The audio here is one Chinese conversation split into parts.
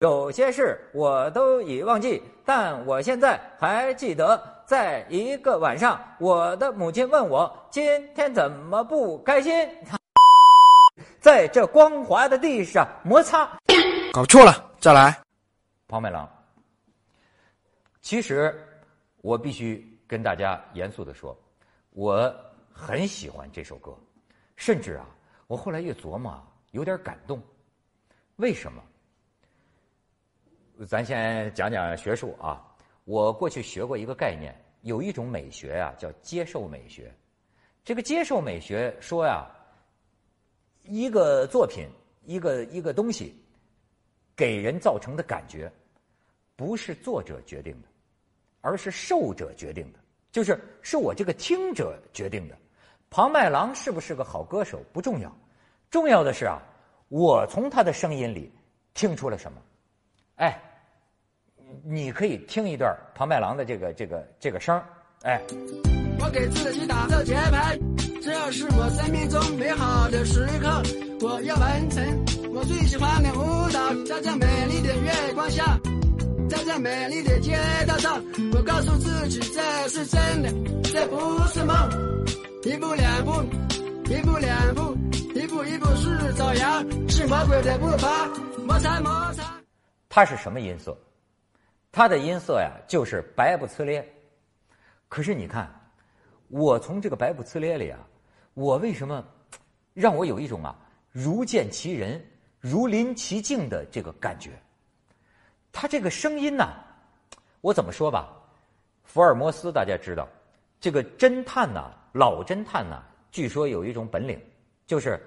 有些事我都已忘记，但我现在还记得，在一个晚上，我的母亲问我今天怎么不开心，在这光滑的地上摩擦。搞错了，再来。庞麦郎，其实我必须跟大家严肃的说，我很喜欢这首歌，甚至啊，我后来越琢磨，有点感动。为什么？咱先讲讲学术啊。我过去学过一个概念，有一种美学啊，叫接受美学。这个接受美学说呀，一个作品，一个一个东西，给人造成的感觉，不是作者决定的，而是受者决定的，就是是我这个听者决定的。庞麦郎是不是个好歌手不重要，重要的是啊，我从他的声音里听出了什么。哎，你可以听一段庞麦郎的这个这个这个声哎。我给自己打着节拍，这是我生命中美好的时刻。我要完成我最喜欢的舞蹈，在这美丽的月光下，在这美丽的街道上，我告诉自己这是真的，这不是梦。一步两步，一步两步，一步一步是朝阳，是魔鬼的步伐，摩擦摩擦。它是什么音色？它的音色呀，就是白不呲咧。可是你看，我从这个白不呲咧里啊，我为什么让我有一种啊如见其人、如临其境的这个感觉？他这个声音呢，我怎么说吧？福尔摩斯大家知道，这个侦探呐，老侦探呐，据说有一种本领，就是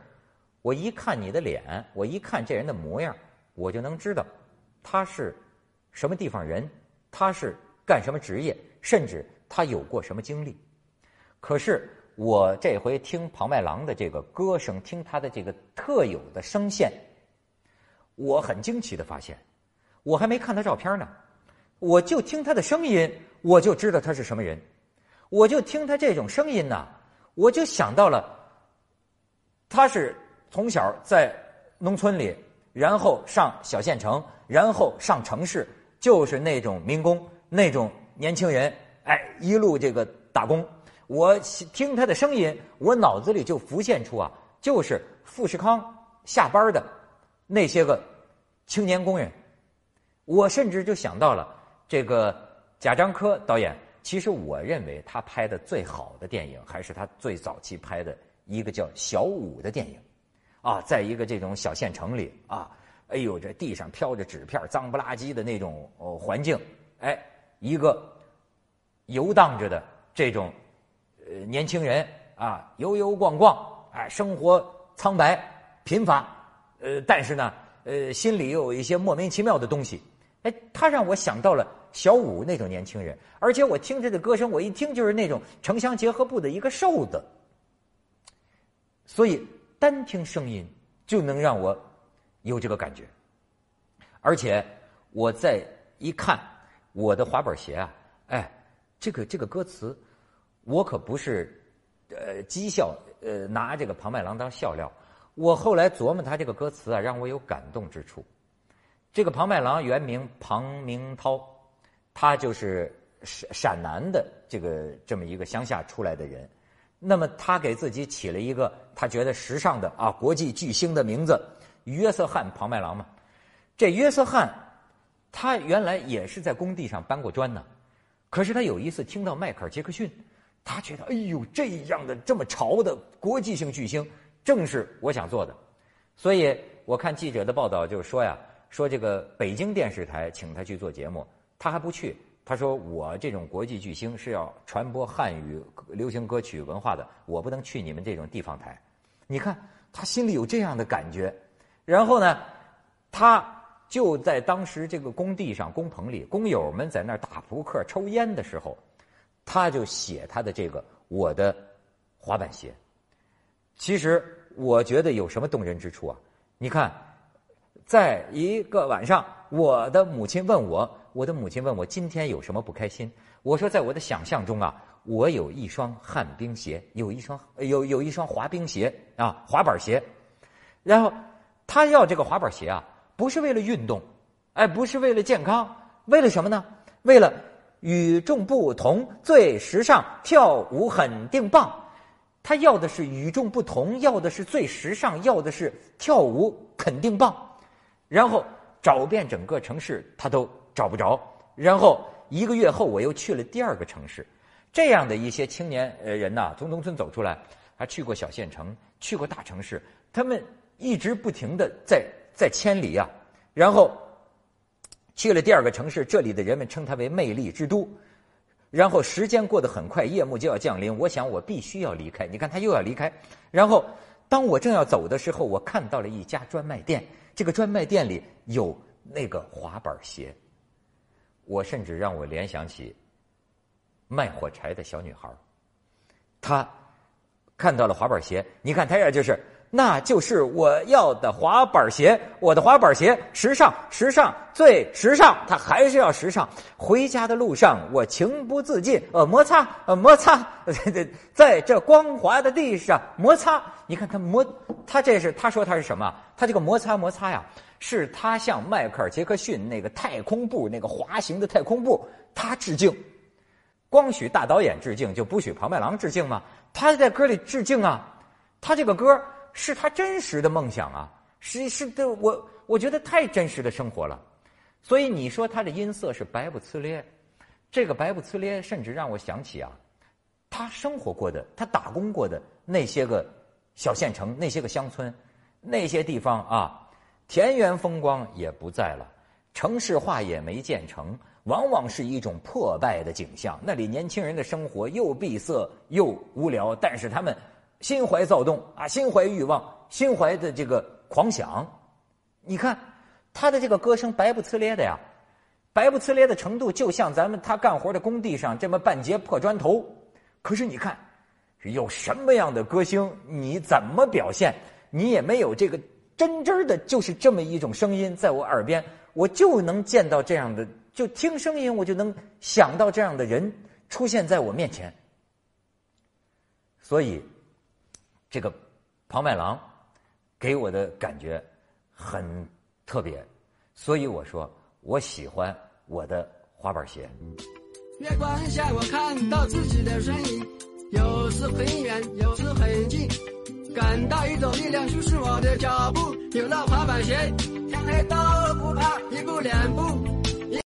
我一看你的脸，我一看这人的模样，我就能知道。他是什么地方人？他是干什么职业？甚至他有过什么经历？可是我这回听庞麦郎的这个歌声，听他的这个特有的声线，我很惊奇的发现，我还没看他照片呢，我就听他的声音，我就知道他是什么人。我就听他这种声音呢，我就想到了，他是从小在农村里，然后上小县城。然后上城市，就是那种民工，那种年轻人，哎，一路这个打工。我听他的声音，我脑子里就浮现出啊，就是富士康下班的那些个青年工人。我甚至就想到了这个贾樟柯导演。其实我认为他拍的最好的电影，还是他最早期拍的一个叫《小五》的电影，啊，在一个这种小县城里啊。哎呦，这地上飘着纸片，脏不拉几的那种哦环境，哎，一个游荡着的这种呃年轻人啊，游游逛逛，哎，生活苍白贫乏，呃，但是呢，呃，心里又有一些莫名其妙的东西，哎，他让我想到了小五那种年轻人，而且我听他的歌声，我一听就是那种城乡结合部的一个瘦子，所以单听声音就能让我。有这个感觉，而且我再一看我的滑板鞋啊，哎，这个这个歌词，我可不是呃讥笑呃拿这个庞麦郎当笑料。我后来琢磨他这个歌词啊，让我有感动之处。这个庞麦郎原名庞明涛，他就是陕陕南的这个这么一个乡下出来的人。那么他给自己起了一个他觉得时尚的啊国际巨星的名字。约瑟翰·庞麦郎嘛，这约瑟翰，他原来也是在工地上搬过砖呢。可是他有一次听到迈克尔·杰克逊，他觉得哎呦，这样的这么潮的国际性巨星，正是我想做的。所以我看记者的报道，就是说呀，说这个北京电视台请他去做节目，他还不去。他说我这种国际巨星是要传播汉语流行歌曲文化的，我不能去你们这种地方台。你看他心里有这样的感觉。然后呢，他就在当时这个工地上、工棚里，工友们在那儿打扑克、抽烟的时候，他就写他的这个我的滑板鞋。其实我觉得有什么动人之处啊？你看，在一个晚上，我的母亲问我，我的母亲问我今天有什么不开心？我说，在我的想象中啊，我有一双旱冰鞋，有一双有有一双滑冰鞋啊，滑板鞋，然后。他要这个滑板鞋啊，不是为了运动，哎，不是为了健康，为了什么呢？为了与众不同，最时尚，跳舞很定棒。他要的是与众不同，要的是最时尚，要的是跳舞肯定棒。然后找遍整个城市，他都找不着。然后一个月后，我又去了第二个城市。这样的一些青年呃人呐，从农村走出来，还去过小县城，去过大城市，他们一直不停的在在千里啊。然后去了第二个城市，这里的人们称它为魅力之都。然后时间过得很快，夜幕就要降临。我想我必须要离开。你看他又要离开。然后当我正要走的时候，我看到了一家专卖店。这个专卖店里有那个滑板鞋。我甚至让我联想起卖火柴的小女孩她看到了滑板鞋。你看，她呀就是。那就是我要的滑板鞋，我的滑板鞋时尚，时尚最时尚，它还是要时尚。回家的路上，我情不自禁，呃，摩擦，呃，摩擦，在 在这光滑的地上摩擦。你看他摩，他这是他说他是什么？他这个摩擦摩擦呀，是他向迈克尔·杰克逊那个太空步那个滑行的太空步，他致敬。光许大导演致敬，就不许庞麦郎致敬吗？他在歌里致敬啊，他这个歌。是他真实的梦想啊！是是的，我我觉得太真实的生活了。所以你说他的音色是白不呲咧，这个白不呲咧，甚至让我想起啊，他生活过的、他打工过的那些个小县城、那些个乡村、那些地方啊，田园风光也不在了，城市化也没建成，往往是一种破败的景象。那里年轻人的生活又闭塞又无聊，但是他们。心怀躁动啊，心怀欲望，心怀的这个狂想。你看他的这个歌声白不呲咧的呀，白不呲咧的程度，就像咱们他干活的工地上这么半截破砖头。可是你看，有什么样的歌星，你怎么表现，你也没有这个真真的，就是这么一种声音在我耳边，我就能见到这样的，就听声音，我就能想到这样的人出现在我面前。所以。这个庞麦郎给我的感觉很特别，所以我说我喜欢我的滑板鞋。月光下，我看到自己的身影，有时很远，有时很近，感到一种力量驱使我的脚步。有了滑板鞋，天黑都不怕，一步两步。